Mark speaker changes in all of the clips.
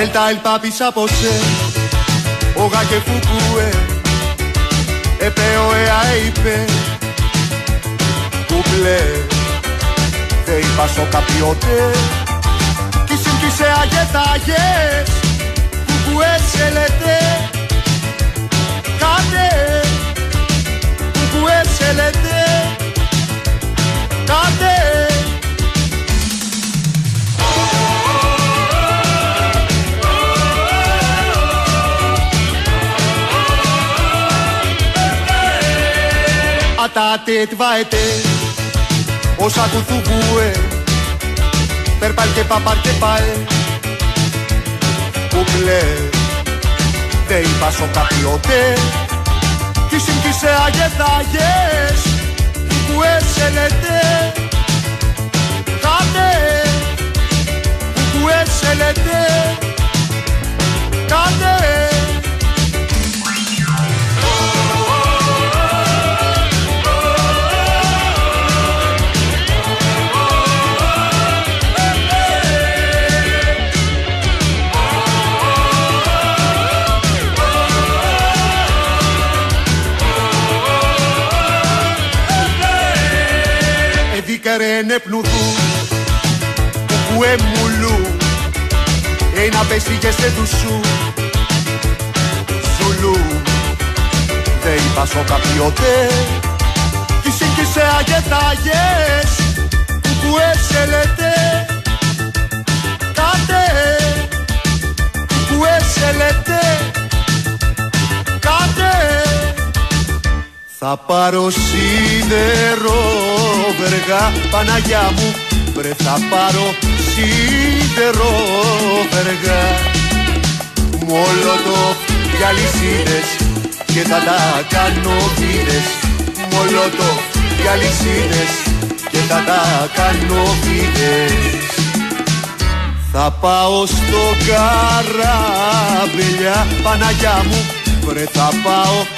Speaker 1: Ελτα el papi sapose Όγα και φουκούε Επέω εα είπε Κουμπλέ Δε είπα σο καπιότε Κι συμπτήσε αγετάγες Κουκουέ σε λέτε Κάτε Κουκουέ σε λέτε Κάτε Atate tvaete Όσα κουθουβούε Περπάλ και παπάρ και πάε. Κουμπλέ Δε είπα σο καπιότε Κι συμπτήσε αγεθάγες Κουκουέ σε λέτε Κάτε Κουκουέ σε λέτε Κάτε Εδίκαρε πνουδού που εμουλού ένα πέσηγε σε του σου Ζουλού Δε είπα σο καπιότε Κι σύγκυσε αγετάγες που έσελετε Κάτε που έσελετε θα πάρω σίδερο βεργά Παναγιά μου. Βρε θα πάρω σίδερο βεργά. Μολότο για λυσίδες και θα τα κάνω βίδες Μολότο για λυσίδες και θα τα κάνω βίδες θα πάω στο καράβελια Παναγιά μου. Βρε θα πάω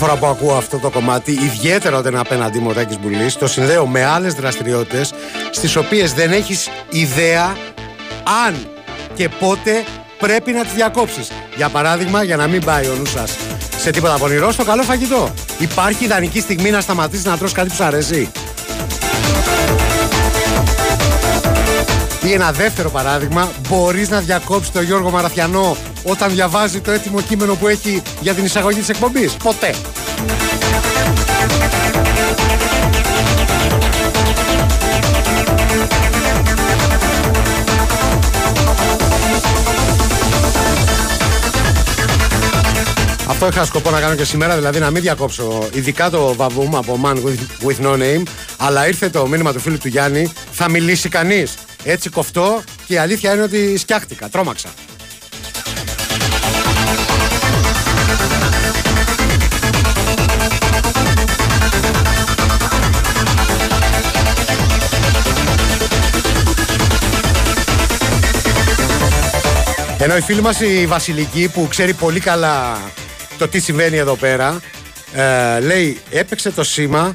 Speaker 2: φορά που ακούω αυτό το κομμάτι, ιδιαίτερα όταν είναι απέναντί μου ο Τάκης Μπουλής, το συνδέω με άλλες δραστηριότητες στις οποίες δεν έχεις ιδέα αν και πότε πρέπει να τις διακόψεις. Για παράδειγμα, για να μην πάει ο νους σας σε τίποτα πονηρό, στο καλό φαγητό. Υπάρχει ιδανική στιγμή να σταματήσεις να τρως κάτι που σου αρέσει. Ή ένα δεύτερο παράδειγμα, μπορείς να διακόψεις τον Γιώργο Μαραθιανό όταν διαβάζει το έτοιμο κείμενο που έχει για την εισαγωγή της εκπομπής. Ποτέ. Αυτό είχα σκοπό να κάνω και σήμερα, δηλαδή να μην διακόψω ειδικά το βαβούμ από Man with, with No Name. Αλλά ήρθε το μήνυμα του φίλου του Γιάννη, θα μιλήσει κανείς. Έτσι κοφτώ και η αλήθεια είναι ότι σκιάχτηκα, τρόμαξα. Ενώ η φίλη μας η Βασιλική που ξέρει πολύ καλά το τι συμβαίνει εδώ πέρα ε, λέει έπαιξε το σήμα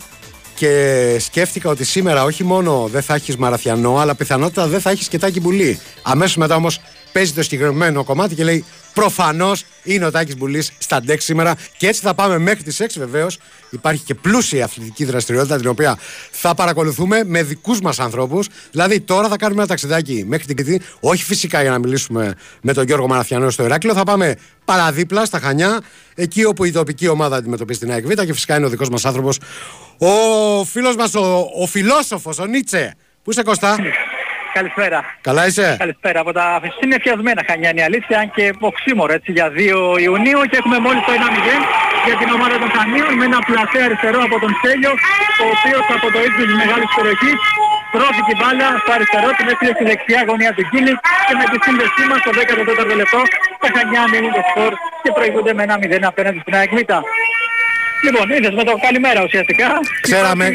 Speaker 2: και σκέφτηκα ότι σήμερα όχι μόνο δεν θα έχεις μαραθιανό, αλλά πιθανότατα δεν θα έχεις και τάκι μπουλή. Αμέσως μετά όμως παίζει το συγκεκριμένο κομμάτι και λέει Προφανώς είναι ο Τάκης Μπουλής στα ντεξ σήμερα και έτσι θα πάμε μέχρι τις 6 βεβαίως. Υπάρχει και πλούσια αθλητική δραστηριότητα την οποία θα παρακολουθούμε με δικούς μας ανθρώπους. Δηλαδή τώρα θα κάνουμε ένα ταξιδάκι μέχρι την Κρήτη. Όχι φυσικά για να μιλήσουμε με τον Γιώργο Μαραθιανό στο Ηράκλειο. Θα πάμε παραδίπλα στα Χανιά, εκεί όπου η τοπική ομάδα αντιμετωπίζει την ΑΕΚ και φυσικά είναι ο δικός μας άνθρωπος, ο φίλος μας, ο, ο φιλόσοφος, ο Νίτσε. Πού είσαι Κωστά;
Speaker 3: Καλησπέρα.
Speaker 2: Καλά είσαι;
Speaker 3: Καλησπέρα. Από τα είναι φτιασμένα χανιά είναι η αλήθεια, αν και οξύμορο έτσι για 2 Ιουνίου και έχουμε μόλις το 1-0 για την ομάδα των Χανίων με ένα πλασέ αριστερό από τον Στέλιο, ο οποίος από το ύψος της μεγάλης περιοχής τρώθηκε η μπάλα στο αριστερό, την έφυγε στη δεξιά γωνία του Κίνη και με τη σύνδεσή μας στο 14ο λεπτό τα Χανιά ανοίγουν το σκορ και προηγούνται με ένα 0 απέναντι στην Αεκμήτα. Λοιπόν, είδες με το καλημέρα ουσιαστικά.
Speaker 2: Ξέραμε.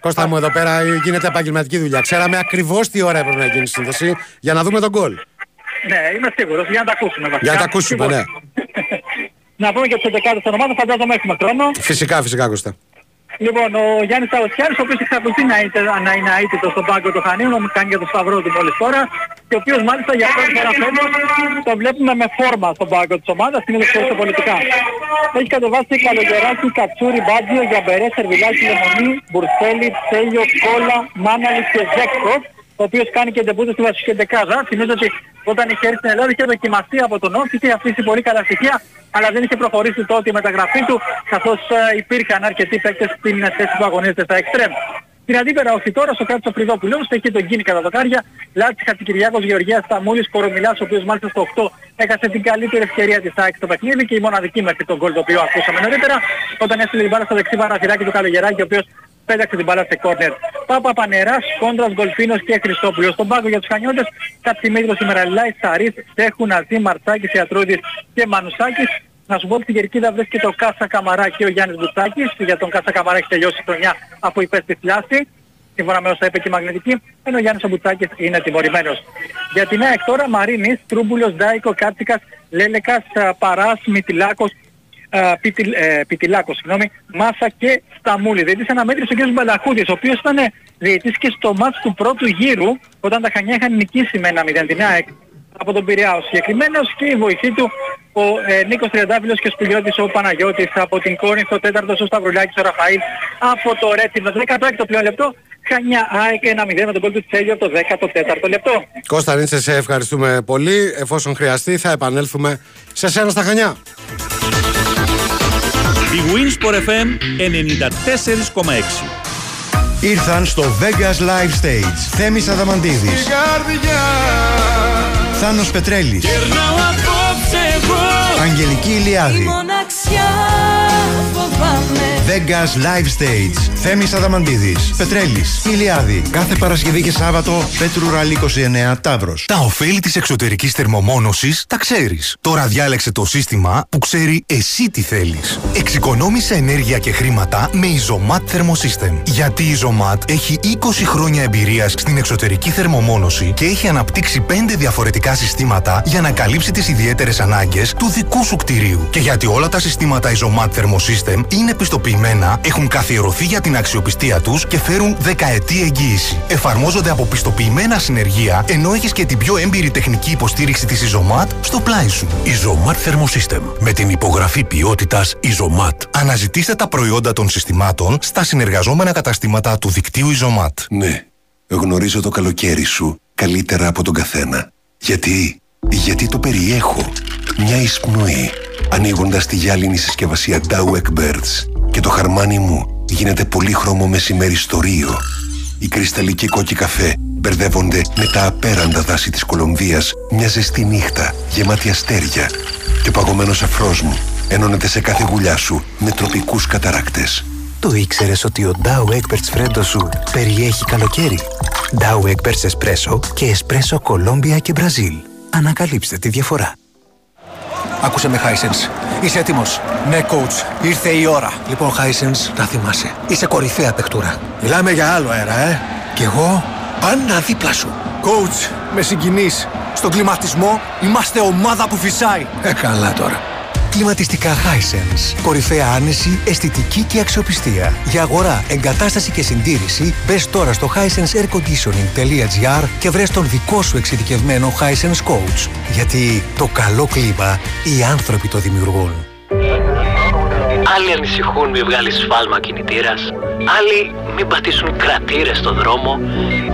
Speaker 2: Κώστα μου εδώ πέρα γίνεται επαγγελματική δουλειά. Ξέραμε ακριβώς τι ώρα έπρεπε να γίνει η σύνδεση για να δούμε τον γκολ.
Speaker 3: Ναι, είμαι σίγουρος για να τα ακούσουμε.
Speaker 2: Για να τα ακούσουμε, ναι.
Speaker 3: να πούμε και τους 11 των ομάδων, φαντάζομαι έχουμε χρόνο.
Speaker 2: Φυσικά, φυσικά, Κώστα.
Speaker 3: Λοιπόν, ο Γιάννης Σαουσιάνης, ο οποίος εξακολουθεί να είναι, να είναι αίτητος στον πάγκο του Χανίων, όμως κάνει για το σταυρό του μόλις τώρα, και ο οποίος μάλιστα για πρώτη φορά φέτος το βλέπουμε με φόρμα στον πάγκο της ομάδας, είναι χωρίς πολιτικά. Έχει κατεβάσει καλογεράκι, κατσούρι, μπάντζιο, γιαμπερές, σερβιλάκι, λεμονί, μπουρσέλι, τσέλιο, κόλλα, μάναλι και ζέκτο, ο οποίος κάνει και ντεμπούτο στη βασική δεκάδα. Θυμίζω ότι όταν είχε έρθει στην Ελλάδα είχε δοκιμαστεί από τον Όφη και αφήσει πολύ καλά στοιχεία αλλά δεν είχε προχωρήσει τότε η μεταγραφή του, καθώς ε, υπήρχαν αρκετοί παίκτες στην θέση που αγωνίζεται στα εξτρέμ. Την αντίπερα όχι τώρα στο κράτος Φρυδόπουλος, έχει τον Κίνη κατά δοκάρια, Λάτσι Χατζικυριάκος, Γεωργίας Σταμούλης, Κορομιλάς, ο οποίος μάλιστα στο 8 έχασε την καλύτερη ευκαιρία της ΑΕΚ στο παιχνίδι και η μοναδική μέχρι τον γκολ το οποίο ακούσαμε νωρίτερα, όταν έστειλε την μπάλα στο δεξί παραθυράκι του Καλογεράκη, ο οποίος πέταξε την μπάλα σε κόρνερ. Πάπα Πανεράς, Κόντρας Γκολφίνος και Χριστόπουλος. Στον πάγκο για τους Χανιώτες, Κατσιμίδρος, Ημεραλιλάης, Σαρίς, Στέχου, Ναζί, Μαρτσάκης, Ιατρούδης και Μανουσάκης. Να σου πω ότι στην Κερκίδα βρίσκεται ο Κάσα Καμαρά και ο Γιάννης Μπουτσάκης. Για τον Κάσα Καμαρά έχει τελειώσει η χρονιά αφού υπέστη φλάση. Σύμφωνα με όσα είπε και η Μαγνητική, ενώ ο Γιάννης Μπουτσάκης είναι τιμωρημένος. Για την ΑΕΚ τώρα Μαρίνης, Τρούμπουλος, Ντάικο, Κάτσικας, Λέλεκας, Παράς, Μητυλάκος, Πιτιλ, ε, Πιτιλάκο, συγγνώμη, Μάσα και Σταμούλη. Δηλαδή σε αναμέτρηση ο κ. Μπαλαχούδης, ο οποίος ήταν διαιτής και στο μάτς του πρώτου γύρου, όταν τα Χανιά είχαν νικήσει με ένα 0 την ΑΕΚ από τον Πειραιά ο συγκεκριμένος και η βοηθή του ο ε, Νίκος Τριαντάφυλλος και Σπουλιώτης ο Παναγιώτης από την Κόρινθο, ο τέταρτος ο Σταυρουλάκης ο Ραφαήλ από το Ρέτσινο, 16ο πλέον λεπτό. Χανιά ΑΕΚ 1-0 με τον κόλ του Τσέλιο το 14ο λεπτό.
Speaker 2: Κώστα Νίτσε, σε ευχαριστούμε πολύ. Εφόσον χρειαστεί θα επανέλθουμε σε σένα στα Χανιά.
Speaker 4: Η Winsport FM 94,6
Speaker 5: Ήρθαν στο Vegas Live Stage. Θέμης Αδαμαντίδης. Θάνος Πετρέλης. Αγγελική Ηλιάδη.
Speaker 6: Η μοναξιά φοβάμαι
Speaker 5: Vegas Live Stage. Θέμης Αδαμαντίδης. Πετρέλης. Ηλιάδη. Κάθε Παρασκευή και Σάββατο. Πέτρου Ραλή 29 Ταύρος.
Speaker 6: Τα ωφέλη της εξωτερικής θερμομόνωσης τα ξέρεις. Τώρα διάλεξε το σύστημα που ξέρει εσύ τι θέλεις. Εξοικονόμησε ενέργεια και χρήματα με Isomat Thermosystem. Γιατί η Isomat έχει 20 χρόνια εμπειρίας στην εξωτερική θερμομόνωση και έχει αναπτύξει 5 διαφορετικά συστήματα για να καλύψει τις ιδιαίτερες ανάγκες του δικού σου κτηρίου. Και γιατί όλα τα συστήματα Isomat Thermosystem είναι πιστοποιημένα, έχουν καθιερωθεί για την αξιοπιστία τους και φέρουν δεκαετή εγγύηση. Εφαρμόζονται από πιστοποιημένα συνεργεία, ενώ έχεις και την πιο έμπειρη τεχνική υποστήριξη της Isomat στο πλάι σου.
Speaker 7: Isomat Thermosystem. Με την υπογραφή ποιότητας Isomat.
Speaker 6: Αναζητήστε τα προϊόντα των συστημάτων στα συνεργαζόμενα καταστήματα του δικτύου Isomat.
Speaker 7: Ναι, γνωρίζω το καλοκαίρι σου καλύτερα από τον καθένα. Γιατί, γιατί το περιέχω. Μια εισπνοή, ανοίγοντας τη γυάλινη συσκευασία Dow Birds και το χαρμάνι μου γίνεται πολύχρωμο μεσημέρι στο Ρίο. Οι κρυσταλλικοί κόκκι καφέ μπερδεύονται με τα απέραντα δάση της Κολομβίας μια ζεστή νύχτα γεμάτη αστέρια και ο παγωμένος αφρός μου ενώνεται σε κάθε γουλιά σου με τροπικούς καταράκτες.
Speaker 8: Το ήξερες ότι ο Dow Egberts Φρέντο σου περιέχει καλοκαίρι; Dow Egberts Espresso και Espresso Colombia και Μπραζίλ. Ανακαλύψτε τη διαφορά.
Speaker 9: Άκουσε με, Hisense. Είσαι έτοιμος; Ναι, coach. Ήρθε η ώρα. Λοιπόν, Hisense, να θυμάσαι. Είσαι κορυφαία παιχτούρα. Μιλάμε για άλλο αέρα, ε. Κι εγώ; Πάντα δίπλα σου. Coach, με συγκινείς. Στον κλιματισμό είμαστε ομάδα που φυσάει. Ε, καλά τώρα.
Speaker 8: Κλιματιστικά Hisense. Κορυφαία άνεση, αισθητική και αξιοπιστία. Για αγορά, εγκατάσταση και συντήρηση, μπες τώρα στο hisenseairconditioning.gr και βρες τον δικό σου εξειδικευμένο Hisense Coach. Γιατί το καλό κλίμα οι άνθρωποι το δημιουργούν.
Speaker 10: Άλλοι ανησυχούν μη βγάλεις σφάλμα κινητήρας. Άλλοι μην πατήσουν κρατήρες στο δρόμο.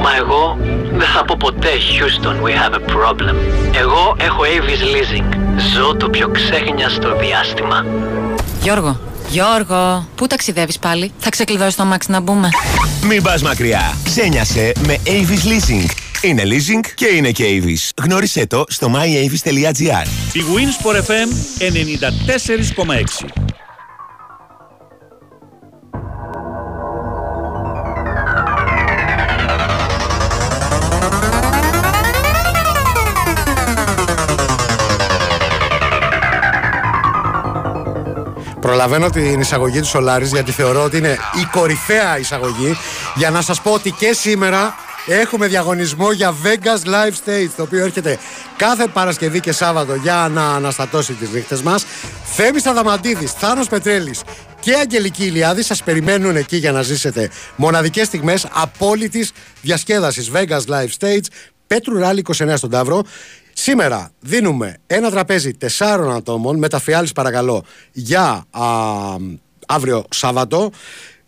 Speaker 10: Μα εγώ δεν θα πω ποτέ Houston, we have a problem. Εγώ έχω Avis Leasing. Ζω το πιο ξέχνιαστο διάστημα.
Speaker 11: Γιώργο, Γιώργο, πού ταξιδεύεις πάλι; Θα ξεκλειδώσει το αμάξι να μπούμε.
Speaker 12: Μην πας μακριά. Ξένιασε με Avis Leasing. Είναι leasing και είναι και Avis. Γνώρισέ το στο myavis.gr.
Speaker 4: Η Wins for FM 94,6.
Speaker 2: Προλαβαίνω την εισαγωγή του Σολάρης γιατί θεωρώ ότι είναι η κορυφαία εισαγωγή. Για να σας πω ότι και σήμερα έχουμε διαγωνισμό για Vegas Live Stage το οποίο έρχεται κάθε Παρασκευή και Σάββατο για να αναστατώσει τις νύχτες μας. Θέμης Αδαμαντίδης, Θάνος Πετρέλης και Αγγελική Ηλιάδη σας περιμένουν εκεί για να ζήσετε μοναδικές στιγμές απόλυτης διασκέδασης. Vegas Live Stage Πέτρου Ράλι 29 στον Ταύρο Σήμερα δίνουμε ένα τραπέζι τεσσάρων ατόμων με τα φιάλης παρακαλώ για α, αύριο Σάββατο.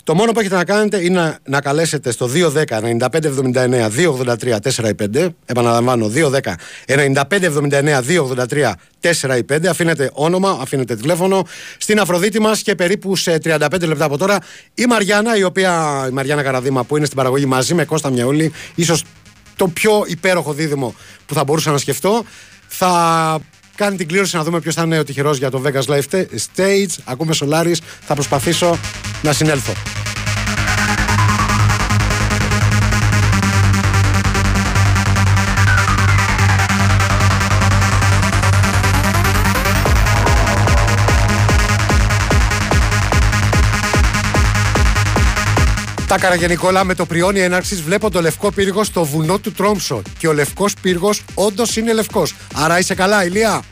Speaker 2: Το μόνο που έχετε να κάνετε είναι να, καλέσετε στο 210 9579 283 4 Επαναλαμβάνω 210 9579 283 4 5. Αφήνετε όνομα, αφήνετε τηλέφωνο στην Αφροδίτη μας και περίπου σε 35 λεπτά από τώρα η Μαριάννα, η οποία η Μαριάννα Καραδίμα που είναι στην παραγωγή μαζί με Κώστα Μιαούλη, ίσως το πιο υπέροχο δίδυμο που θα μπορούσα να σκεφτώ. Θα κάνει την κλήρωση να δούμε ποιος θα είναι ο τυχερός για το Vegas Live Stage. Ακούμε Solaris. Θα προσπαθήσω να συνέλθω. Τα Καραγενικόλα με το πριόνι έναρξης βλέπω το λευκό πύργος στο βουνό του Τρόμψο. Και ο λευκός πύργος όντως είναι λευκός. Άρα είσαι καλά, Ηλία;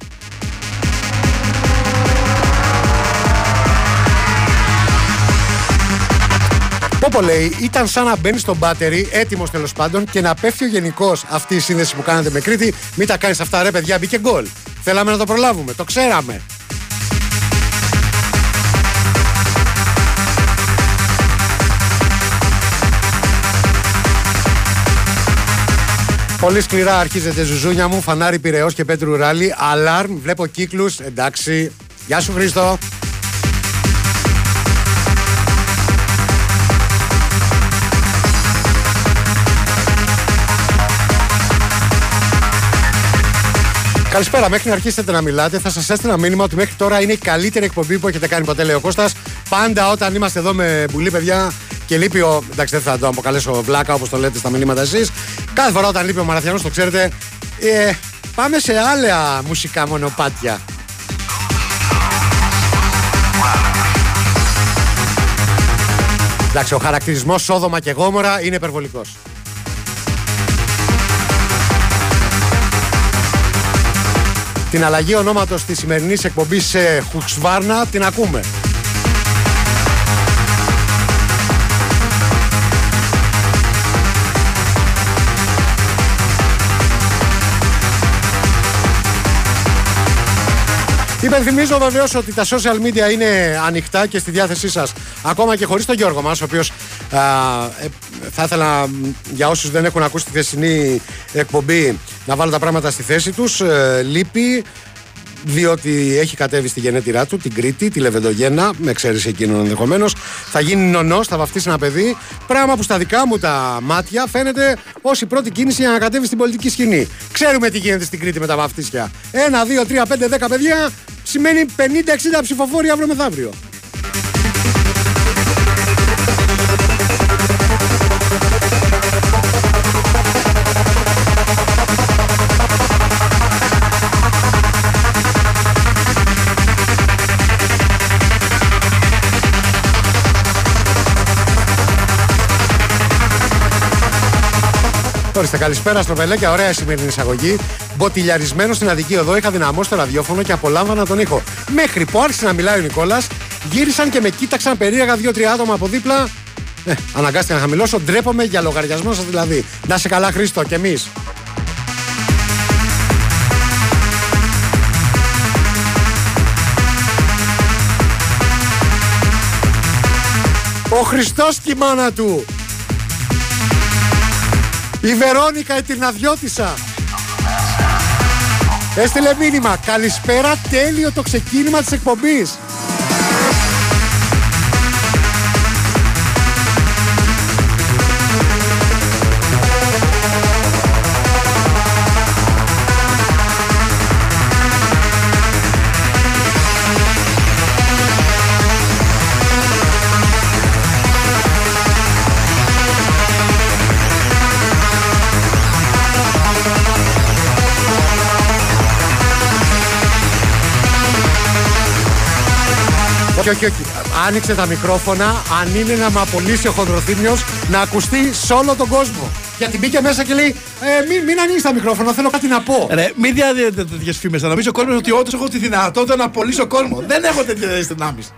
Speaker 2: Πόπο λέει, ήταν σαν να μπαίνει στο μπάτερι, έτοιμος τέλος πάντων, και να πέφτει ο γενικός αυτή η σύνδεση που κάνατε με Κρήτη. Μην τα κάνεις αυτά, ρε παιδιά, μπήκε γκολ. Θέλαμε να το προλάβουμε, το ξέραμε. Πολύ σκληρά αρχίζεται ζουζούνια μου, φανάρι Πυραιός και Πέτρου Ράλι. Αλάρμ, βλέπω κύκλους. Εντάξει. Γεια σου Χρήστο. Καλησπέρα. Μέχρι να αρχίσετε να μιλάτε, θα σας έστειλα μήνυμα ότι μέχρι τώρα είναι η καλύτερη εκπομπή που έχετε κάνει ποτέ, λέει ο Κώστας. πάντα όταν είμαστε εδώ με μπουλή παιδιά και λείπει ο. Εντάξει, δεν θα το αποκαλέσω βλάκα όπως το λέτε στα μηνύματα εσείς. Κάθε φορά όταν λείπει ο Μαραθιανός, το ξέρετε, ε, πάμε σε άλλα μουσικά μονοπάτια. Εντάξει, ο χαρακτηρισμός Σόδομα και Γόμορα είναι υπερβολικός. Την αλλαγή ονόματος της σημερινής εκπομπής σε Χουξβάρνα την ακούμε. Υπενθυμίζω βεβαίως ότι τα social media είναι ανοιχτά και στη διάθεσή σας. Ακόμα και χωρίς τον Γιώργο μας, ο οποίος ε, θα ήθελα για όσους δεν έχουν ακούσει τη χθεσινή εκπομπή να βάλω τα πράγματα στη θέση τους. Ε, λείπει διότι έχει κατέβει στη γενέτειρά του την Κρήτη, τη Λεβεντογένα, με εξαίρεση εκείνον ενδεχομένως. Θα γίνει νονός, θα βαφτίσει ένα παιδί. Πράγμα που στα δικά μου τα μάτια φαίνεται ως η πρώτη κίνηση για να κατέβει στην πολιτική σκηνή. Ξέρουμε τι γίνεται στην Κρήτη με τα βαφτίσια. Ένα, δύο, τρία, πέντε, δέκα παιδιά σημαίνει 50-60 ψηφοφόροι αύριο μεθαύριο. Ορίστε, καλησπέρα στο Βελέκια. Ωραία σημερινή εισαγωγή. Μποτιλιαρισμένος στην Αδική Οδό, είχα δυναμώσει το ραδιόφωνο και απολάμβανα τον ήχο. Μέχρι που άρχισε να μιλάει ο Νικόλας, γύρισαν και με κοίταξαν περίεργα δύο-τρία άτομα από δίπλα. Ε, αναγκάστηκα να χαμηλώσω. Ντρέπομαι για λογαριασμό σας δηλαδή. Να σε καλά, Χρήστο, και εμείς. Ο Χριστός και η μάνα του η Βερόνικα η Τυρναδιώτησα. Έστειλε μήνυμα. Καλησπέρα, τέλειο το ξεκίνημα της εκπομπής. Όχι, όχι, όχι. Άνοιξε τα μικρόφωνα. Αν είναι να με απολύσει ο χονδροθύμιος, να ακουστεί σε όλο τον κόσμο. Γιατί μπήκε μέσα και λέει: ε, μην, μην ανοίξεις τα μικρόφωνα, θέλω κάτι να πω.
Speaker 13: Ρε, μην διαδίδετε τέτοιες φήμες. Θα νομίζεις ο κόσμος ότι όντως έχω τη δυνατότητα να απολύσω κόσμο. Δεν έχω τέτοιες δυνάμεις.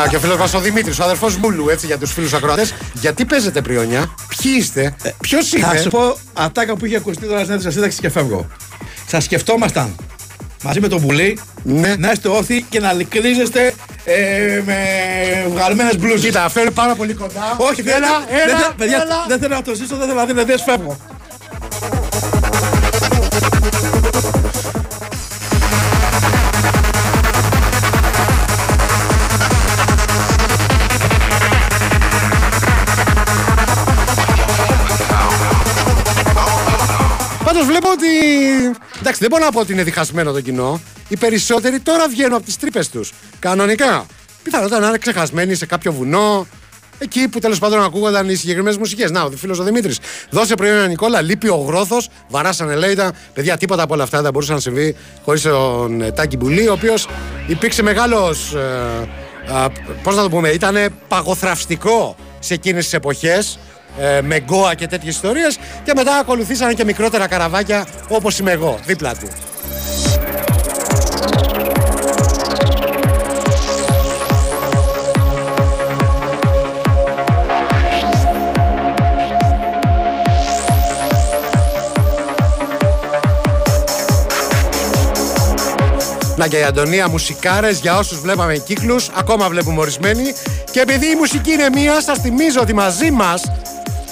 Speaker 2: Να και ο φίλος μας ο Δημήτρης, ο αδερφός Μούλου, έτσι για τους φίλους ακροατές. Γιατί παίζετε πριόνια, ποιοι είστε, ποιος είναι.
Speaker 13: Θα σου πω ατάκα που είχε ακουστεί τώρα στην έντρηση σύνταξη και φεύγω. Σα σκεφτόμασταν μαζί με τον Πουλή
Speaker 2: ναι.
Speaker 13: να είστε όρθιοι και να λυκρίζεστε ε, με βγαλμένες μπλούζες.
Speaker 2: Κοίτα, αυτό είναι πάρα πολύ κοντά.
Speaker 13: Όχι, δεν,
Speaker 2: Έλα,
Speaker 13: δεν,
Speaker 2: έλα,
Speaker 13: δεν- παιδιά,
Speaker 2: έλα.
Speaker 13: δεν θέλω να το ζήσω, δεν θέλω να δίνω ιδέε, φεύγω.
Speaker 2: Πάντως βλέπω ότι. Εντάξει, δεν μπορώ να πω ότι είναι διχασμένο το κοινό. Οι περισσότεροι τώρα βγαίνουν από τις τρύπες τους. Κανονικά. Πιθανότατα να είναι ξεχασμένοι σε κάποιο βουνό. Εκεί που τέλος πάντων ακούγονταν οι συγκεκριμένες μουσικές. Να, ο φίλος ο Δημήτρης. Δώσε προϊόν Νικόλα, λείπει ο γρόθος, βαράσανε λέει τα. Παιδιά, τίποτα από όλα αυτά δεν μπορούσε να συμβεί χωρίς τον ε, Τάκη Μπουλή, ο οποίος υπήρξε μεγάλος. Ε, Πώς να το πούμε, ήταν παγοθραυστικό σε εκείνες τις εποχές ε, με γκόα και τέτοιες ιστορίες και μετά ακολουθήσαν και μικρότερα καραβάκια όπως είμαι εγώ, δίπλα του. Να και η Αντωνία μουσικάρες για όσους βλέπαμε κύκλους, ακόμα βλέπουμε ορισμένοι και επειδή η μουσική είναι μία, σας θυμίζω ότι μαζί μας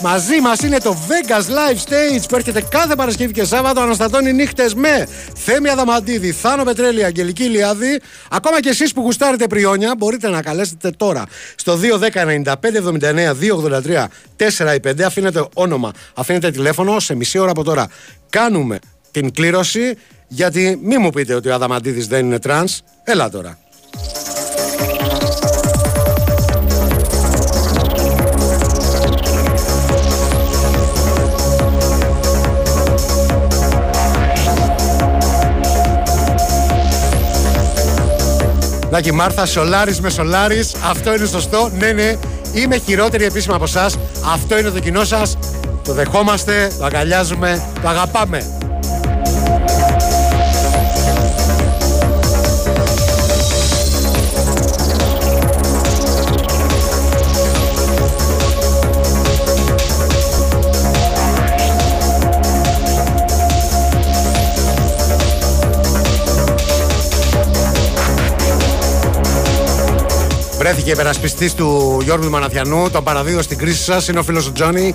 Speaker 2: Μαζί μας είναι το Vegas Live Stage που έρχεται κάθε Παρασκευή και Σάββατο. Αναστατώνει νύχτες με Θέμη Αδαμαντίδη, Θάνο Πετρέλη, Αγγελική Ηλιάδη. Ακόμα και εσείς που γουστάρετε πριόνια, μπορείτε να καλέσετε τώρα στο 210 95 79 283 4 ή 5. Αφήνετε όνομα, αφήνετε τηλέφωνο. Σε μισή ώρα από τώρα κάνουμε την κλήρωση. Γιατί μη μου πείτε ότι ο Αδαμαντίδης δεν είναι trance. Έλα τώρα. Νάκη Μάρθα, Σολάρη με Σολάρη. Αυτό είναι σωστό. Ναι, ναι. Είμαι χειρότερη επίσημα από εσάς. Αυτό είναι το κοινό σας. Το δεχόμαστε, το αγκαλιάζουμε, το αγαπάμε. Βρέθηκε υπερασπιστής του Γιώργου Μαναθιανού, τον παραδίδω στην κρίση σας. Είναι ο φίλος του Τζόνι.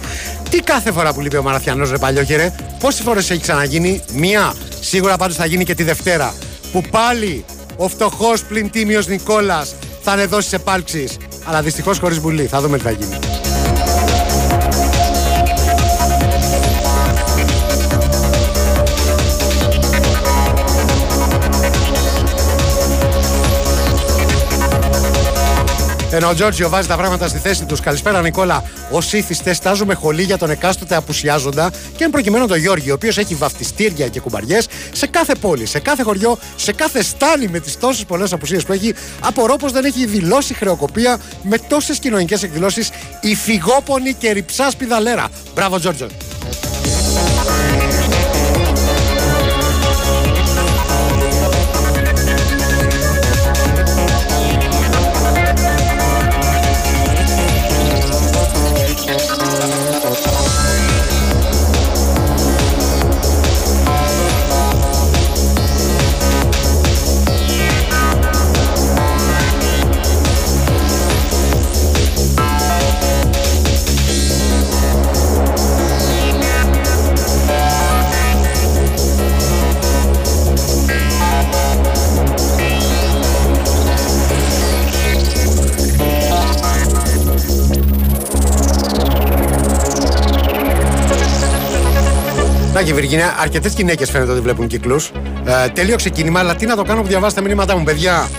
Speaker 2: Τι κάθε φορά που λείπει ο Μαναθιανός, ρε παλιόχερε, πόσες φορές έχει ξαναγίνει, Μία. Σίγουρα πάντως θα γίνει και τη Δευτέρα. Που πάλι ο φτωχός πλην τίμιος Νικόλας θα είναι δώσει επάλξεις. Αλλά δυστυχώς χωρίς βουλή. Θα δούμε τι θα γίνει. Ενώ ο Τζόρτζιο βάζει τα πράγματα στη θέση τους. Καλησπέρα, Νικόλα. Ω ήθιστε, στάζουμε χολή για τον εκάστοτε απουσιάζοντα και εν προκειμένου τον Γιώργη, ο οποίος έχει βαφτιστήρια και κουμπαριές σε κάθε πόλη, σε κάθε χωριό, σε κάθε στάλη με τις τόσες πολλές απουσίες που έχει. Απορώ πως δεν έχει δηλώσει χρεοκοπία με τόσες κοινωνικές εκδηλώσεις η φυγόπονη και ρυψά σπιδαλέρα. Μπράβο, Τζόρτζο. Να και Βυργινία, αρκετές γυναίκες φαίνεται ότι βλέπουν κύκλους. Ε, τέλειο ξεκίνημα, αλλά τι να το κάνω που διαβάσετε τα μηνύματά μου, παιδιά.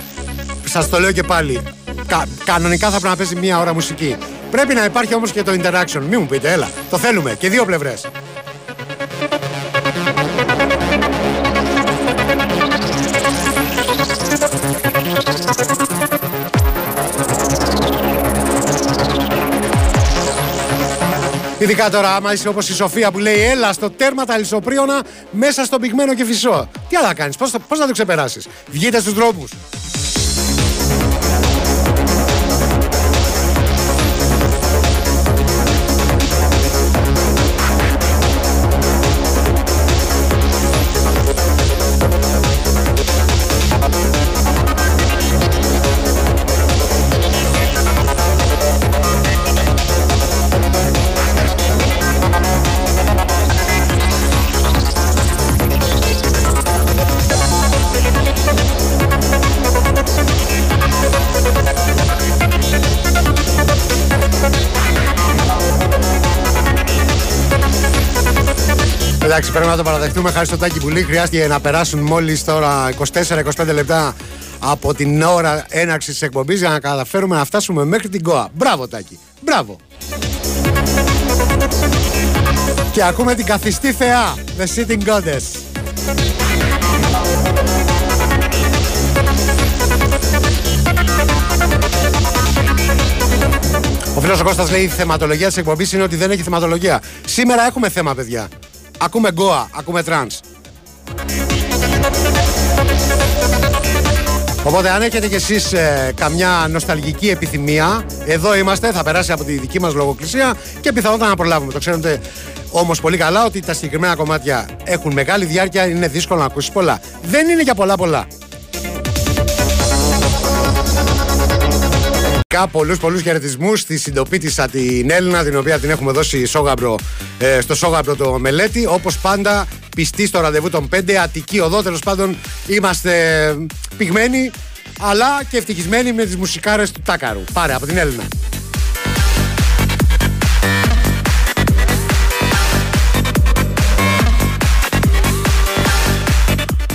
Speaker 2: Σας το λέω και πάλι. Κα, κανονικά θα πρέπει να παίζει μία ώρα μουσική. Πρέπει να υπάρχει όμως και το interaction. Μην μου πείτε, έλα. Το θέλουμε και δύο πλευρές. Ειδικά τώρα, άμα είσαι όπως η Σοφία που λέει Έλα στο τέρμα τα λισοπρίωνα μέσα στο πυγμένο και φυσό. Τι άλλα κάνεις, πώς πώς θα το ξεπεράσεις; Βγείτε στους δρόμους. Εντάξει, πρέπει να το παραδεχτούμε. Χάρη στο τάκι πουλί χρειάστηκε να περάσουν μόλις τώρα 24-25 λεπτά από την ώρα έναρξης τη εκπομπής για να καταφέρουμε να φτάσουμε μέχρι την ΚΟΑ. Μπράβο, Τάκη. Μπράβο. Και ακούμε την καθιστή θεά, The Sitting Goddess. Ο φίλος ο Κώστας λέει: Η θεματολογία της εκπομπής είναι ότι δεν έχει θεματολογία. Σήμερα έχουμε θέμα, παιδιά. Ακούμε goa, ακούμε trance. Οπότε αν έχετε κι εσείς ε, καμιά νοσταλγική επιθυμία Εδώ είμαστε, θα περάσει από τη δική μας λογοκρισία Και πιθανότατα να προλάβουμε. Το ξέρετε όμως πολύ καλά ότι τα συγκεκριμένα κομμάτια Έχουν μεγάλη διάρκεια, είναι δύσκολο να ακούσεις πολλά. Δεν είναι για πολλά πολλά Φυσικά πολλούς πολλούς χαιρετισμούς στη συντοπίτισσα την Έλενα την οποία την έχουμε δώσει σώγαμπρο, ε, στο σώγαμπρο το Μελέτη. Όπως πάντα πιστή στο ραντεβού των 5 Αττική οδό. Τέλος πάντων είμαστε πηγμένοι αλλά και ευτυχισμένοι με τις μουσικάρες του Τάκαρου. Πάρε από την Έλενα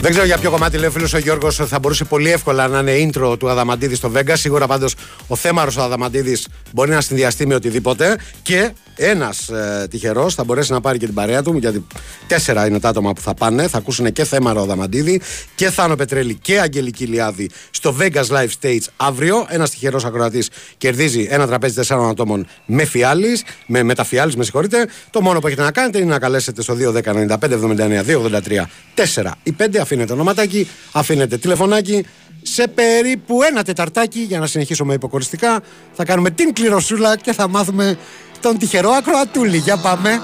Speaker 2: Δεν ξέρω για ποιο κομμάτι λέει ο φίλος ο Γιώργος θα μπορούσε πολύ εύκολα να είναι intro του Αδαμαντίδης στο Vegas. Σίγουρα πάντως ο θέμαρος ο Αδαμαντίδης μπορεί να συνδυαστεί με οτιδήποτε. Και ένας ε, τυχερός θα μπορέσει να πάρει και την παρέα του, γιατί τέσσερα είναι τα άτομα που θα πάνε. Θα ακούσουν και θέμαρο Αδαμαντίδη και Θάνο Πετρέλη και Αγγελική Λιάδη στο Vegas Live Stage αύριο. Ένας τυχερός ακροατής κερδίζει ένα τραπέζι τεσσάρων ατόμων με φιάλης, με μεταφιάλης, με συγχωρείτε. Το μόνο που έχετε να κάνετε είναι να καλέσετε στο 210 95 79 283 4 ή 5 αφήνετε ονοματάκι, αφήνετε τηλεφωνάκι. Σε περίπου ένα τεταρτάκι, για να συνεχίσουμε υποκοριστικά, θα κάνουμε την κληροσούλα και θα μάθουμε τον τυχερό ακροατούλη. Για πάμε.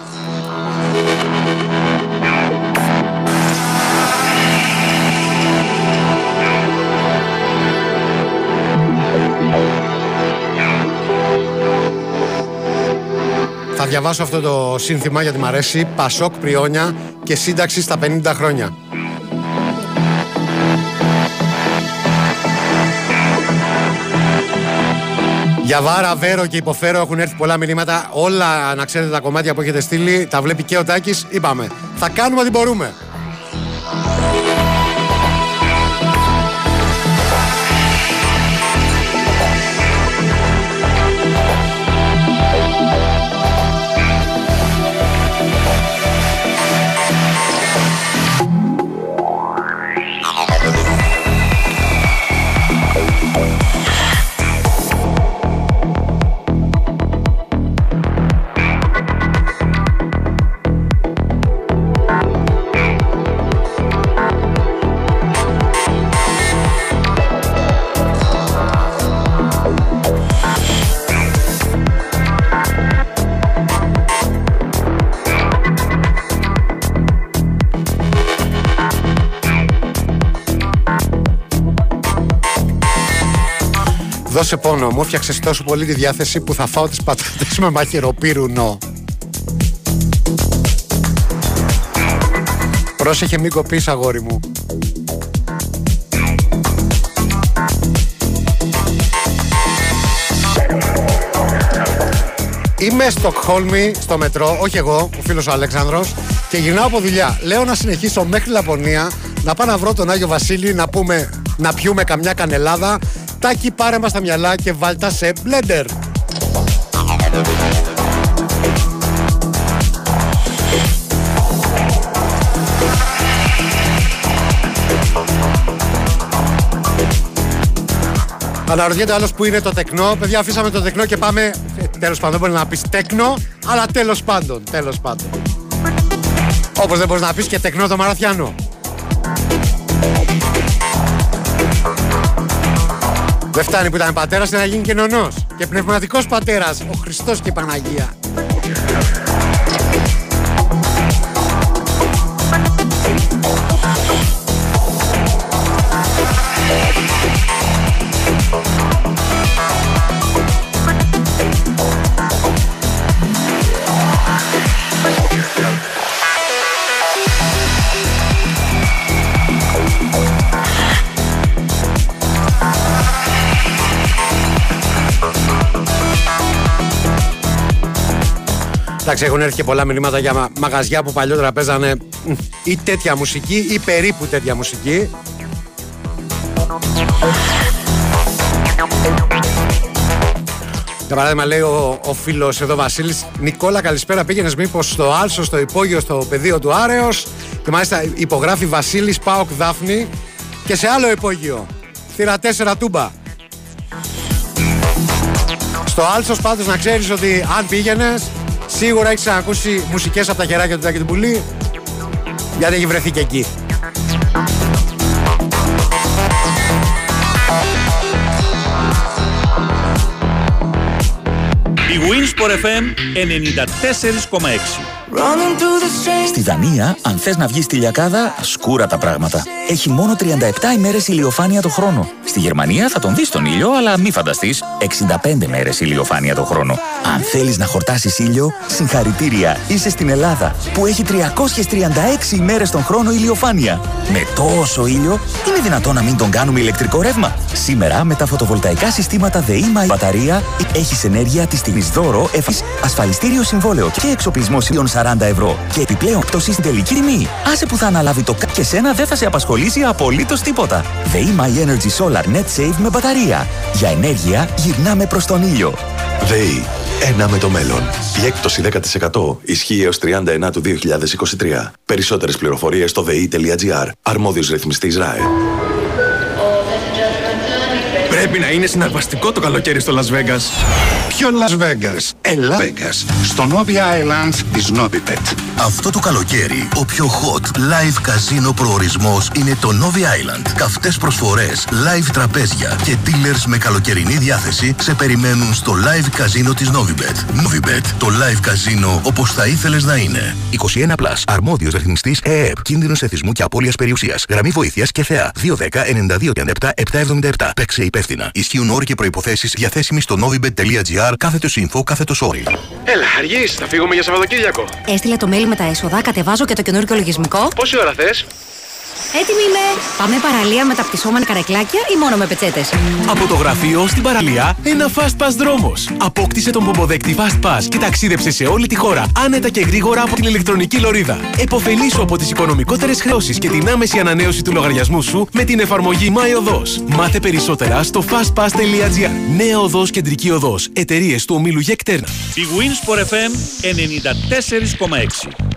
Speaker 2: Θα διαβάσω αυτό το σύνθημα γιατί μου αρέσει. Πασόκ Πριόνια και σύνταξη στα 50 χρόνια. Για Βάρα, Βέρο και Υποφέρο έχουν έρθει πολλά μηνύματα. Όλα να ξέρετε τα κομμάτια που έχετε στείλει, τα βλέπει και ο Τάκης. Είπαμε, θα κάνουμε ό,τι μπορούμε. Δώσε πόνο, μου έφτιαξε τόσο πολύ τη διάθεση που θα φάω τις πατάτες με μαχαιροπύρουνο. Πρόσεχε μην κοπείς αγόρι μου. Είμαι Στοκχόλμη στο μετρό, όχι εγώ, ο φίλος ο Αλέξανδρος και γυρνάω από δουλειά. Λέω να συνεχίσω μέχρι Λαπωνία, να πάω να βρω τον Άγιο Βασίλη, να πούμε, να πιούμε καμιά κανελάδα Τάκι πάρε μας τα μυαλά και βάλτα σε μπλέντερ. Αναρωτιέται άλλος που είναι το τεκνό. Παιδιά, αφήσαμε το τεκνό και πάμε. Τέλος πάντων, μπορεί να πεις τεκνό, αλλά τέλος πάντων. Τέλος πάντων. Όπως δεν μπορείς να πεις και τεκνό το μαραθιάνο. Δεν φτάνει που ήταν πατέρας να γίνει και νονός και πνευματικός πατέρας, ο Χριστός και η Παναγία. Εντάξει, έχουν έρθει και πολλά μηνύματα για μαγαζιά που παλιότερα παίζανε ή τέτοια μουσική ή περίπου τέτοια μουσική. Για παράδειγμα, λέει ο, ο φίλος εδώ Βασίλης, Νικόλα, καλησπέρα. Πήγαινες μήπως στο Άλσο, στο υπόγειο, στο πεδίο του Άρεος. Και μάλιστα υπογράφει Βασίλης Πάοκ Δάφνη και σε άλλο υπόγειο. Θύρα 4 τούμπα. Στο Άλσος πάντως να ξέρεις ότι αν πήγαινες, Σίγουρα έχεις ακούσει μουσικές από τα χεράκια του Τάκη του Πουλή, γιατί έχει βρεθεί και εκεί.
Speaker 4: Η Winsport FM 94,6
Speaker 14: Στη Δανία, αν θες να βγεις στη λιακάδα, σκούρα τα πράγματα. Έχει μόνο 37 ημέρες ηλιοφάνεια το χρόνο. Στη Γερμανία θα τον δεις τον ήλιο, αλλά μη φανταστείς, 65 μέρες ηλιοφάνεια το χρόνο. Αν θέλεις να χορτάσεις ήλιο, συγχαρητήρια, είσαι στην Ελλάδα, που έχει 336 ημέρες τον χρόνο ηλιοφάνεια. Με τόσο ήλιο, είναι δυνατόν να μην τον κάνουμε ηλεκτρικό ρεύμα; Σήμερα, με τα φωτοβολταϊκά συστήματα ΔΕΗ μπαταρία, έχεις ενέργεια τη στιγμής δώρο, εφής, ασφαλιστήριο συμβόλαιο και εξοπλισμό ήλιων 40 ευρώ. Και επιπλέον πτώση στην τελική τιμή. Άσε που θα αναλάβει το ΚΑΠ και σένα δεν θα σε απασχολήσει απολύτως τίποτα. ΔΕΗ My Energy Solar Net Save με μπαταρία. Για ενέργεια γυρνάμε προς τον ήλιο.
Speaker 15: ΔΕΗ. Ένα με το μέλλον. Η έκπτωση 10% ισχύει έως 31 του 2023. Περισσότερες πληροφορίες στο ΔΕΗ.gr. Αρμόδιος ρυθμιστής ΡΑΕ.
Speaker 16: Πρέπει να είναι συναρπαστικό το καλοκαίρι στο Las Vegas.
Speaker 17: Ποιο Las Vegas? Ελά Vegas. Στο Novi Island της Novibet.
Speaker 18: Αυτό το καλοκαίρι, ο πιο hot live καζίνο προορισμός είναι το Novi Island. Καυτές προσφορές, live τραπέζια και dealers με καλοκαιρινή διάθεση σε περιμένουν στο live καζίνο της Novibet. Novibet, το live καζίνο όπως θα ήθελες να είναι.
Speaker 19: 21 Plus, αρμόδιος ρυθμιστής ΕΕΠ, κίνδυνος εθισμού και απώλειας περιουσίας. Γραμμή βοήθειας και θεά. 210 92 37 777. Παίξε υπεύθυνα. Ισχύουν όροι και προϋποθέσεις διαθέσιμοι στο novibet.gr κάθετο info κάθετο όρι.
Speaker 16: Έλα, αργείς, θα φύγουμε για Σαββατοκύριακο.
Speaker 20: Έστειλε το mail με τα έσοδα, κατεβάζω και το καινούργιο λογισμικό.
Speaker 16: Πόση ώρα θες;
Speaker 20: Έτοιμη είμαι! Πάμε παραλία με τα πτυσσόμενα καρεκλάκια ή μόνο με πετσέτες.
Speaker 21: Από το γραφείο στην παραλία, ένα Fast Pass δρόμος. Απόκτησε τον πομποδέκτη Fast Pass και ταξίδεψε σε όλη τη χώρα άνετα και γρήγορα από την ηλεκτρονική λωρίδα. Εποφελήσου από τις οικονομικότερες χρεώσεις και την άμεση ανανέωση του λογαριασμού σου με την εφαρμογή My Μάθε περισσότερα στο fastpass.gr. Νέα οδός κεντρική οδός. Εταιρείες του ομίλου Γεκτέρνα.
Speaker 4: Η Winsport FM 94,6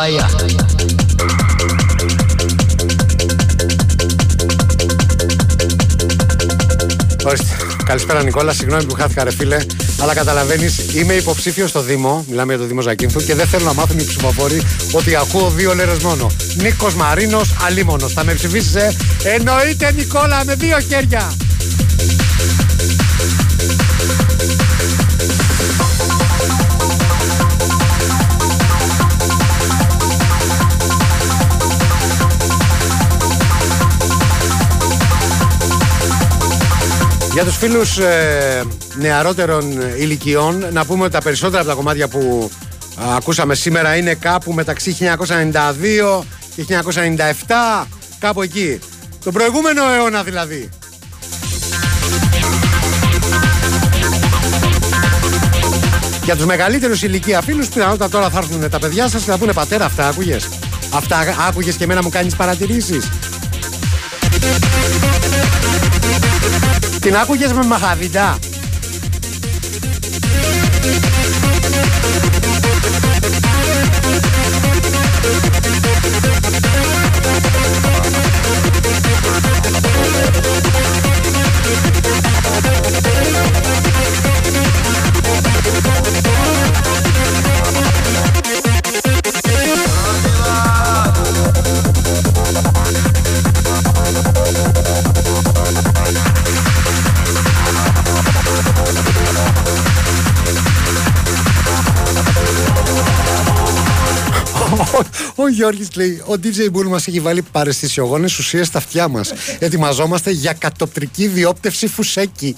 Speaker 22: Shivaya.
Speaker 2: Ορίστε. Καλησπέρα Νικόλα, συγγνώμη που χάθηκα ρε φίλε, αλλά καταλαβαίνεις, είμαι υποψήφιο στο Δήμο, μιλάμε για το Δήμο Ζακίνθου και δεν θέλω να μάθουν οι ψηφοφόροι ότι ακούω δύο λέρες μόνο. Νίκος Μαρίνος, αλίμονος. Θα με ψηφίσει, ε; Εννοείται Νικόλα με δύο χέρια. Για τους φίλους ε, νεαρότερων ηλικιών να πούμε ότι τα περισσότερα από τα κομμάτια που α, ακούσαμε σήμερα είναι κάπου μεταξύ 1992 και 1997 κάπου εκεί. Τον προηγούμενο αιώνα δηλαδή. Για τους μεγαλύτερους ηλικία φίλους πιθανότατα τώρα θα έρθουν τα παιδιά σας και θα πούνε πατέρα αυτά άκουγες. Αυτά άκουγες και εμένα μου κάνεις παρατηρήσεις. Την άκουγες με μαχαβιντά. Γιώργης λέει: Ο DJ Bull μας έχει βάλει παρεστησιογόνες ουσίες στα αυτιά μας. Ετοιμαζόμαστε για κατοπτρική διόπτευση φουσέκι.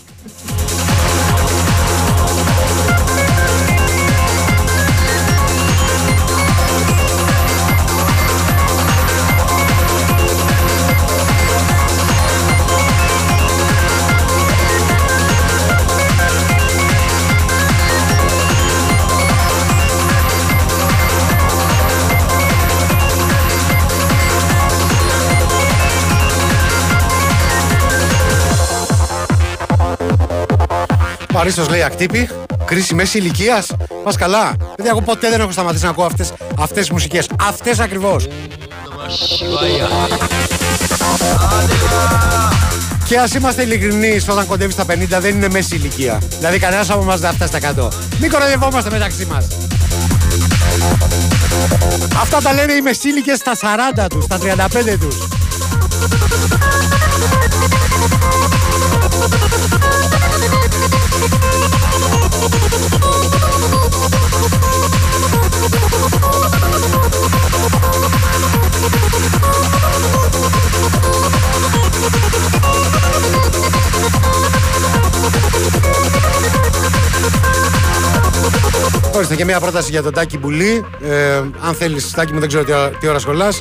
Speaker 2: Παρίστος λέει ακτύπη. Κρίση μέση ηλικίας. Πας καλά. Δηλαδή, εγώ ποτέ δεν έχω σταματήσει να ακούω αυτές αυτές τις μουσικές. Αυτές ακριβώς. Και ας είμαστε ειλικρινείς, όταν κοντεύεις στα 50 δεν είναι μέση ηλικία. Δηλαδή, κανένας από εμάς δεν φτάσει στα 100. Μην κοροϊδευόμαστε μεταξύ μας. Αυτά τα λένε οι μεσήλικες στα 40 τους, στα 35 τους. Ορίστε και μια πρόταση για τον Τάκη Μπουλή. Ε, αν θέλεις, Τάκη μου, δεν ξέρω τι, τι ώρα σχολάς.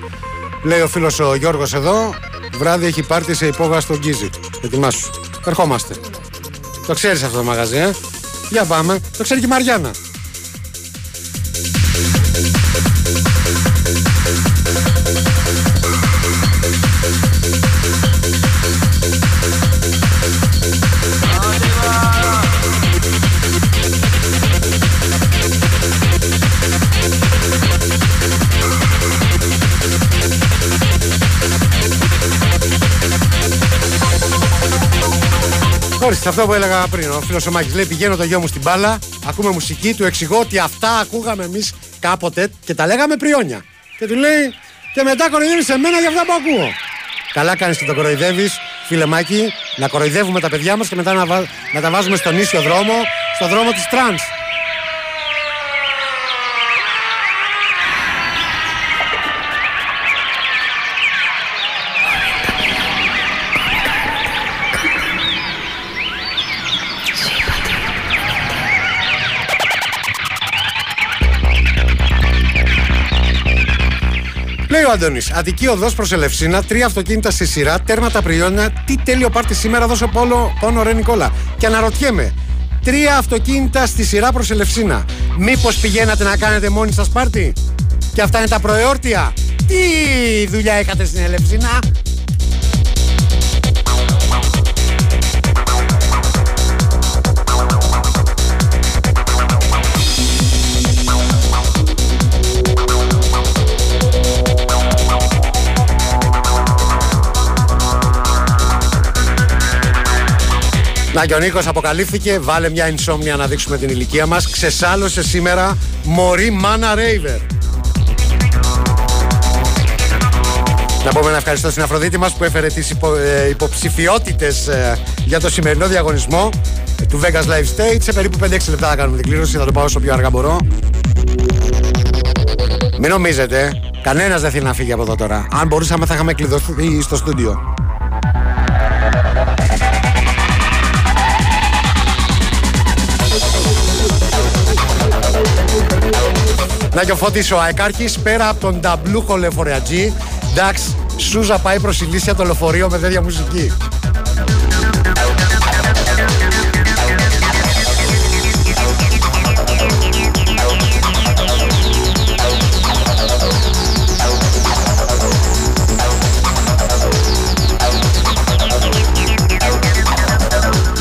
Speaker 2: Λέει ο φίλος ο Γιώργος εδώ. Βράδυ έχει πάρτι σε υπόγα στον Γκίζι. Ετοιμάσου. Ερχόμαστε. Το ξέρεις αυτό το μαγαζί, ε; Για πάμε. Το ξέρει και η Μαριάννα. Ορίστε, αυτό που έλεγα πριν. Ο φίλος ο Μάκης λέει: Πηγαίνω το γιο μου στην μπάλα, ακούμε μουσική, του εξηγώ ότι αυτά ακούγαμε εμείς κάποτε και τα λέγαμε πριόνια. Και του λέει: Και μετά κοροϊδεύεις εμένα για αυτά που ακούω. Καλά κάνεις και το κοροϊδεύεις, φίλε Μάκη, να κοροϊδεύουμε τα παιδιά μας και μετά να, βα... να τα βάζουμε στον ίσιο δρόμο, στον δρόμο της trance. Λέει ο Αντώνης, Αττική οδός προς Ελευσίνα, τρία αυτοκίνητα στη σειρά, τέρματα πριόνια. Τι τέλειο πάρτι σήμερα, δώσε πόλο, πόνο ρε Νικόλα. Και αναρωτιέμαι, τρία αυτοκίνητα στη σειρά προς Ελευσίνα. Μήπως πηγαίνατε να κάνετε μόνοι σας πάρτι, και αυτά είναι τα προεόρτια. Τι δουλειά έκατε στην Ελευσίνα, Να και ο Νίκος αποκαλύφθηκε, βάλε μια insomnia να δείξουμε την ηλικία μας. Ξεσάλωσε σήμερα μωρή μάνα Ρέιβερ. Να πούμε να ευχαριστώ στην Αφροδίτη μας που έφερε τις υπο, ε, υποψηφιότητες ε, για το σημερινό διαγωνισμό του Vegas Live Stage. Σε περίπου 5-6 λεπτά θα κάνουμε την κλήρωση, θα το πάω όσο πιο αργά μπορώ. Μην νομίζετε, κανένας δεν θέλει να φύγει από εδώ τώρα. Αν μπορούσαμε θα είχαμε κλειδωθεί στο στούντιο. Να και ο Φώτης ο Αεκάρχης πέρα από τον ταμπλούχο λεωφορεατζή εντάξει, Σούζα πάει προς ηλίσια το λεωφορείο με τέτοια μουσική.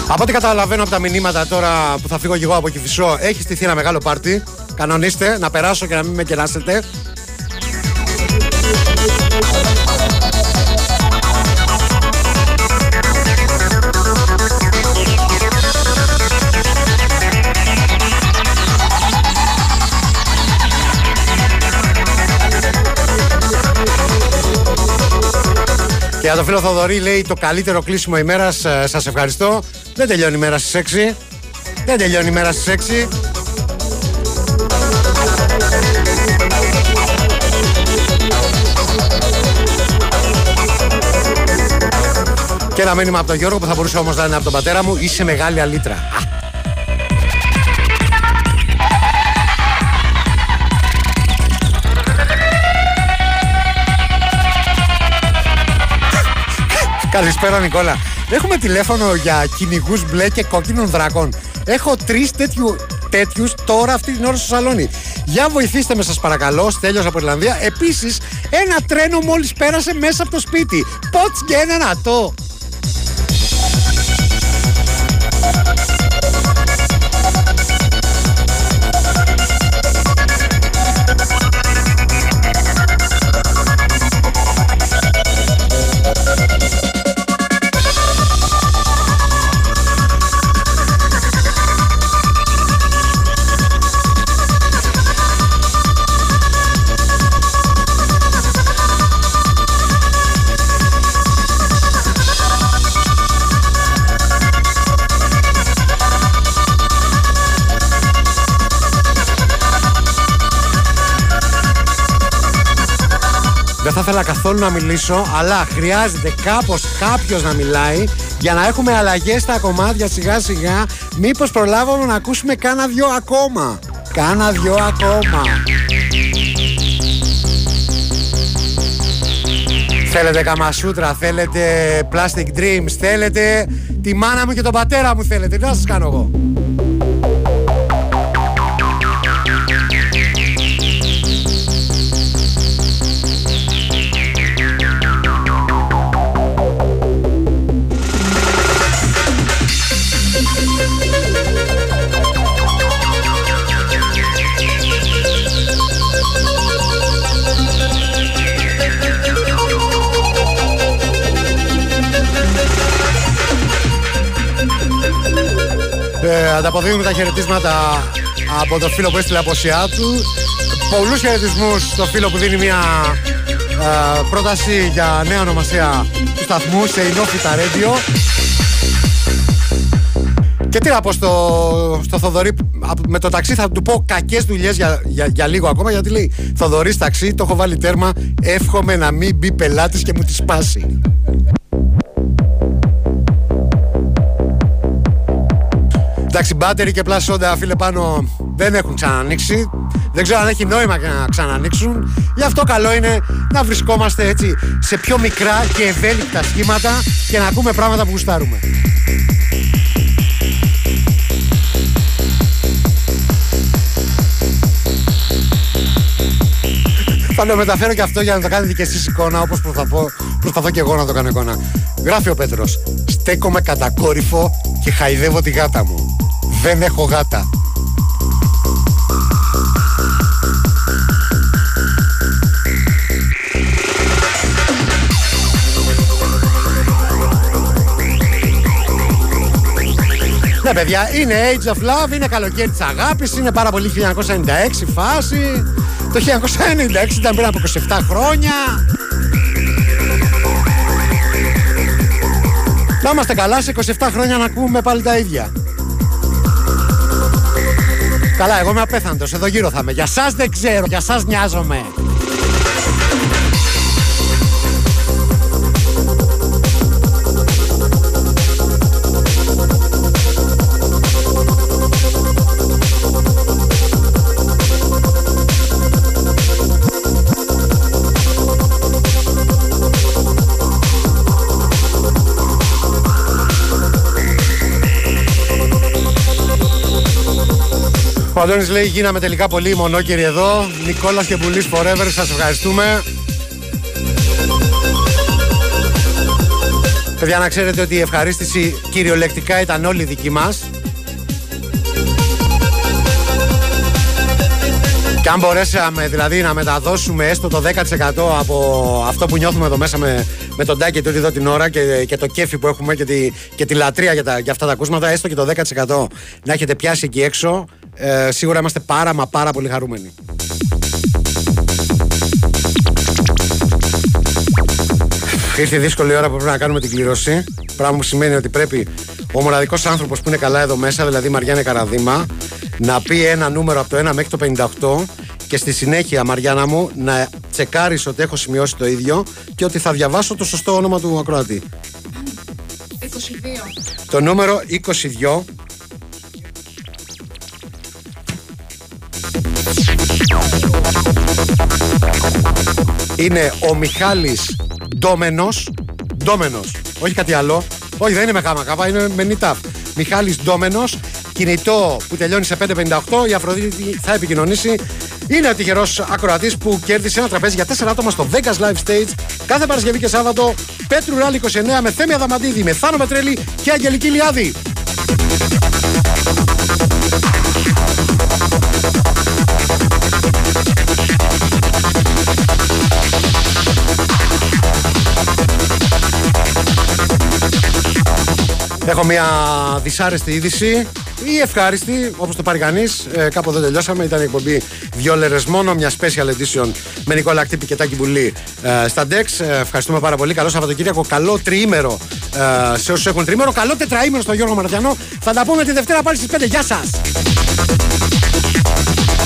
Speaker 2: Από ό,τι καταλαβαίνω από τα μηνύματα τώρα που θα φύγω και εγώ από Κηφισό, έχεις στηθεί ένα μεγάλο πάρτι. Κανονίστε, να περάσω και να μην με κεράσετε. Και για το φίλο Θοδωρή λέει το καλύτερο κλείσιμο ημέρας. Σας ευχαριστώ. Δεν τελειώνει η μέρα στις 6. Δεν τελειώνει η μέρα στις 6. Και ένα μήνυμα από τον Γιώργο που θα μπορούσε όμως να είναι από τον πατέρα μου. Είσαι μεγάλη αλήτρα. Α, Καλησπέρα Νικόλα. Έχουμε τηλέφωνο για κυνηγούς μπλε και κόκκινων δράκων. Έχω τρεις τέτοιου τέτοιους τώρα αυτή την ώρα στο σαλόνι. Για βοηθήστε με, σας παρακαλώ. Στέλιος από Ιρλανδία. Επίσης, ένα τρένο μόλις πέρασε μέσα από το σπίτι. Πότς και ένα νατό. Ήθελα καθόλου να μιλήσω, αλλά χρειάζεται κάπως κάποιος να μιλάει για να έχουμε αλλαγές στα κομμάτια σιγά σιγά. Μήπως προλάβουμε να ακούσουμε κάνα δυο ακόμα. Κάνα δυο ακόμα. Θέλετε καμασούτρα, θέλετε plastic dreams, θέλετε τη μάνα μου και τον πατέρα μου θέλετε. Τι να σας κάνω εγώ; Ανταποδίδουμε τα χαιρετίσματα από το φίλο που έστειλε από του. Πολλούς χαιρετισμούς στο φίλο που δίνει μια ε, πρόταση για νέα ονομασία του σταθμού σε Ινόφιτα Radio. Και τι να πω στο, στο Θοδωρή, με το ταξί θα του πω κακές δουλειές για, για, για, λίγο ακόμα. Γιατί λέει Θοδωρής ταξί, το έχω βάλει τέρμα. Εύχομαι να μην μπει πελάτης και μου τη σπάσει. Εντάξει, μπάτερι και πλασόντα φίλε πάνω δεν έχουν ξανανοίξει. Δεν ξέρω αν έχει νόημα να ξανανοίξουν. Γι' αυτό καλό είναι να βρισκόμαστε έτσι σε πιο μικρά και ευέλικτα σχήματα και να ακούμε πράγματα που γουστάρουμε. Θα το μεταφέρω και αυτό για να το κάνετε και εσείς εικόνα όπως προσπαθώ, προσπαθώ και εγώ να το κάνω εικόνα. Γράφει ο Πέτρος, στέκομαι κατακόρυφο και χαϊδεύω τη γάτα μου. Δεν έχω γάτα. Ναι παιδιά, είναι Age of Love, είναι καλοκαίρι της αγάπης, είναι πάρα πολύ 1996 φάση. Το 1996 ήταν πριν από 27 χρόνια. Να είμαστε καλά σε 27 χρόνια να ακούμε πάλι τα ίδια. Καλά, εγώ είμαι απέθαντος, εδώ γύρω θα είμαι. Για σας δεν ξέρω, για σας νοιάζομαι. Ο Αντώνης λέει γίναμε τελικά πολύ μονόκεροι εδώ. Νικόλας και Μπουλής Forever, σας ευχαριστούμε. Παιδιά να ξέρετε ότι η ευχαρίστηση κυριολεκτικά ήταν όλη δική μας. Και αν μπορέσαμε δηλαδή να μεταδώσουμε έστω το 10% από αυτό που νιώθουμε εδώ μέσα με, με τον Τάκη τούτη εδώ την ώρα και, και το κέφι που έχουμε και τη, και τη λατρεία για, τα, για αυτά τα ακούσματα, έστω και το 10% να έχετε πιάσει εκεί έξω, ε, σίγουρα είμαστε πάρα μα πάρα πολύ χαρούμενοι. Ήρθε η δύσκολη ώρα που πρέπει να κάνουμε την κλήρωση. Πράγμα που σημαίνει ότι πρέπει ο μοναδικός άνθρωπος που είναι καλά εδώ μέσα, δηλαδή η Μαριάννα Καραδίμα, να πει ένα νούμερο από το 1 μέχρι το 58 και στη συνέχεια, Μαριάννα μου, να τσεκάρεις ότι έχω σημειώσει το ίδιο και ότι θα διαβάσω το σωστό όνομα του ακροατή. Το νούμερο 22 είναι ο Μιχάλης Ντόμενος. Ντόμενος, όχι κάτι άλλο. Όχι δεν είναι με γάμα κάπα, είναι με νιτάφ Μιχάλης Ντόμενος κινητό που τελειώνει σε 558 η Αφροδίτη θα επικοινωνήσει. Είναι ο τυχερός ακροατής που κέρδισε ένα τραπέζι για 4 άτομα στο Vegas Live Stage κάθε Παρασκευή και Σάββατο. Πέτρου Ράλι 29 με Θέμη Αδαμαντίδη, με Θάνο Μετρέλη και Αγγελική Λιάδη. Έχω μια δυσάρεστη είδηση ή ευχάριστη, όπως το πάρει κανείς. Ε, κάπου εδώ τελειώσαμε. Ήταν η εκπομπή δύο λερε μόνο, μια special edition με Νικόλα Κτύπη και Τάκη Μπουλή ε, στα DEX. Ε, ευχαριστούμε πάρα πολύ. Καλό Σαββατοκύριακο, καλό τριήμερο ε, σε όσους έχουν τριήμερο. Καλό τετραήμερο στον Γιώργο Μαρατιανό. Θα τα πούμε τη Δευτέρα πάλι στις 5. Γεια σας!